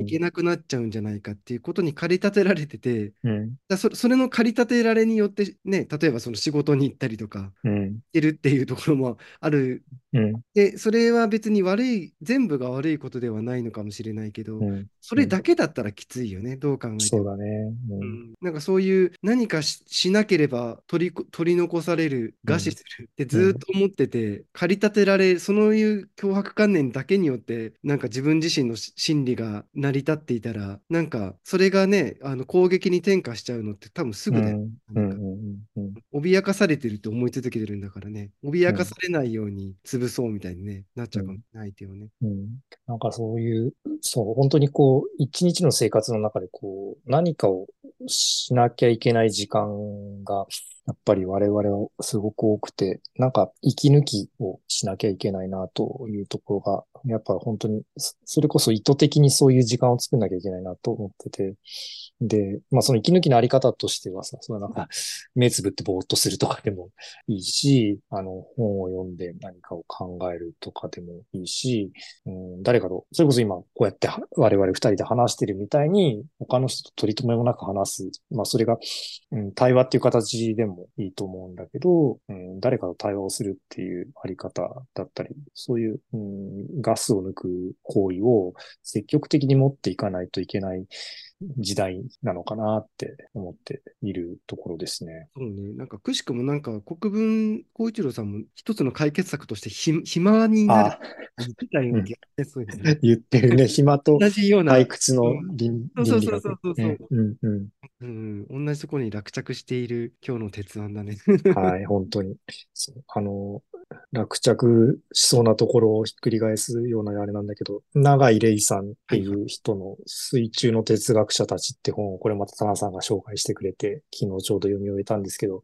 いけなくなっちゃうんじゃないかっていうことに駆り立てられてて、うん、だそそれの駆り立てられによってね、例えばその仕事に行ったりとか、うん、てるっていうところもある。うん、で、それは別に悪い、全部が悪いことではないのかもしれないけど、うん、それだけだったらきついよね、どう考えても。そうだね。うん、なんかそういう何かしなければ取り取り残される、餓死するってずっと思ってて、駆り立てられ、そういう脅迫観念だけによって、なんか自分自身の心理が成り立っていたら、なんかそれがね、あの攻撃に転化しちゃうのって多分すぐだよ。脅かされてるって思い続けてるんだからね、脅かされないように潰そうみたいに、ね、なっちゃうかもないてよね、うん。なんかそういう、そう、本当にこう、一日の生活の中でこう、何かをしなきゃいけない時間が、やっぱり我々はすごく多くて、なんか息抜きをしなきゃいけないなというところが、やっぱ本当に、それこそ意図的にそういう時間を作んなきゃいけないなと思ってて、で、まあその息抜きのあり方としてはさ、そのなんか目つぶってぼーっとするとかでもいいし、あの本を読んで何かを考えるとかでもいいし、うん、誰かと、それこそ今こうやって我々二人で話してるみたいに、他の人と取り留めもなく話す。まあそれが、うん、対話っていう形でもいいと思うんだけど、うん、誰かと対話をするっていうあり方だったり、そういう、うん、ガスを抜く行為を積極的に持っていかないといけない時代なのかなって思っているところですね。そうね。なんかくしくもなんか国分光一郎さんも一つの解決策としてひ暇になる。言ってたようね。[LAUGHS] 言ってるね。暇と同じような退屈の倫理そうそうそうそうそう。うんうんうん、うん同じところに落着している今日の鉄腕だね。はい、本当に。あの、落着しそうなところをひっくり返すようなあれなんだけど、長井玲さんっていう人の水中の哲学者たちって本をこれまた田中さんが紹介してくれて、昨日ちょうど読み終えたんですけど、やっ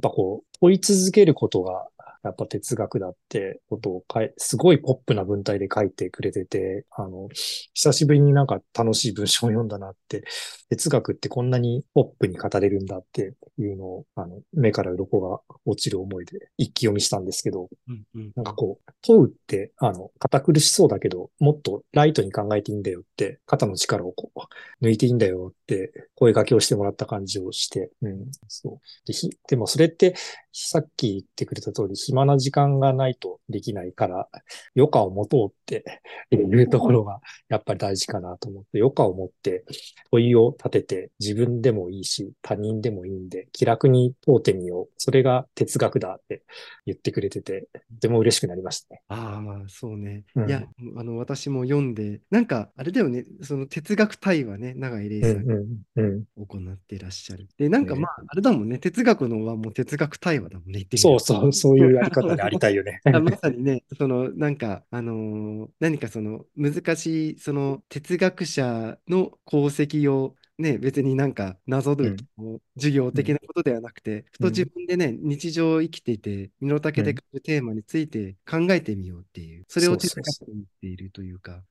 ぱこう、問い続けることがやっぱ哲学だってことを書い、すごいポップな文体で書いてくれてて、あの、久しぶりになんか楽しい文章を読んだなって、哲学ってこんなにポップに語れるんだっていうのを、あの、目から鱗が落ちる思いで一気読みしたんですけど、うんうん、なんかこう、問うって、あの、堅苦しそうだけど、もっとライトに考えていいんだよって、肩の力をこう、抜いていいんだよって声掛けをしてもらった感じをして、うん、そう。で、でもそれって、さっき言ってくれた通り、暇な時間がないとできないから、余暇を持とうっていうところがやっぱり大事かなと思って、余暇を持って問いを立てて自分でもいいし、他人でもいいんで、気楽に問うてみよう。それが哲学だって言ってくれてて、とても嬉しくなりましたね。ああ、そうね。うん、いや、あの、私も読んで、なんか、あれだよね、その哲学対話ね、長井玲さんが行っていらっしゃる。で、なんかまあ、あれだもんね、哲学のはもう哲学対話だもんね、そうそう、そういうやり方でありたいよね。[LAUGHS] まさにね、その、なんか、あのー、何かその、難しい、その、哲学者の功績をね、別になんか謎解きの授業的なことではなくて、ふと自分でね、日常を生きていて、身の丈でくるテーマについて考えてみようっていう、それを哲学と言っているというか、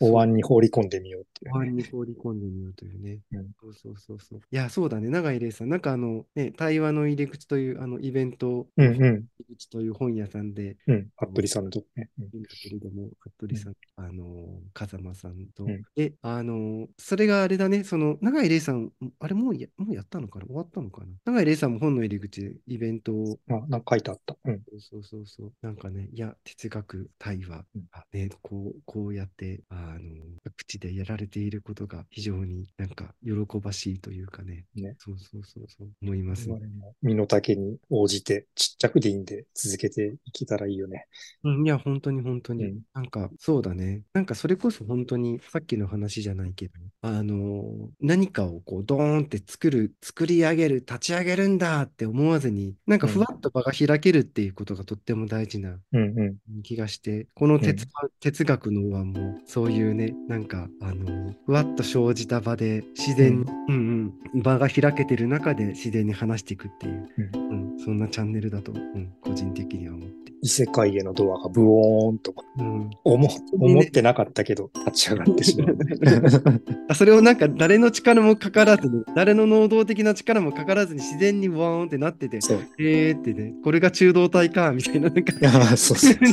お椀に放り込んでみようっていう、お椀に放り込んでみようというね。そうそうそうそう。いや、そうだね、永井玲さん、なんかあの、ね、対話の入り口というあのイベント、入り口という本屋さんで、うん、服部さんのとこね。ん。だけれども、服部さん、あの、風間さんと、で、あの、それがあれだね、その、永井玲さん、あれもうや、もうやったのかな？終わったのかな？永井玲さんも本の入り口でイベントをあ、なんか書いてあった。うん。そうそうそう。なんかね、いや、哲学対話うんがね、こう、こうやって、あの、各地でやられていることが非常になんか喜ばしいというかね。ねそうそうそうそう、思います、我々も身の丈に応じて、ちっちゃくでいいんで、続けていけたらいいよね。うん、いや、本当に本当に、うんなんか、そうだね。なんか、それこそ本当に、さっきの話じゃないけど、あの、何かをこう、ドーンって作る、作り上げる、立ち上げるんだって思わずに、なんか、ふわっと場が開けるっていうことがとっても大事なうんうん。気がして、この哲,、う哲学の輪も、そういうね、なんか、あの、ふわっと生じた場で、自然に、うんうん、場が開けてる中で自然に話していくっていう、うん、そんなチャンネルだと、うん、個人的には思って。異世界へのドアがブオーンとうん、思思ってなかったけど、立ち上がってしまう。[LAUGHS] あそれをなんか誰の力もかからずに、誰の能動的な力もかからずに自然にワーンってなってて。えーってね、これが中道体か、みたいな、なんか。感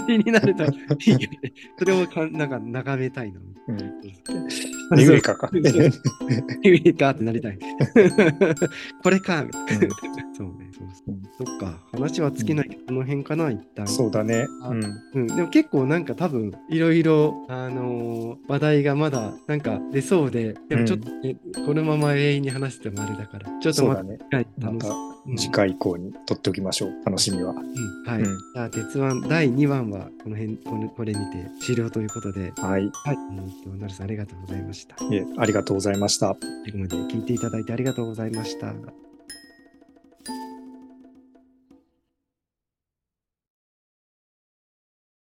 じになるといいよね。それをかなんか眺めたいの。うん。そうユイカか。いいかってなりたい。[LAUGHS] これか、みたいな。そうね、そうそううんそっか、話は尽きないけど、この辺かな、一旦。そうだね。うん。うん、でも結構なんか多分いろいろ、あのー話題がまだなんか出そうで、でもちょっとね、このまま永遠に話してもあれだから、ちょっとまたそうだね。次回ま楽したうん次回以降に取っておきましょう。楽しみは。うんはい。うんじゃあ、鉄腕第2話はこの辺、このこれにて終了ということで、はい。はい。えーと、なるさんありがとうございました。いえ、ありがとうございました。最後まで聞いていただいてありがとうございました。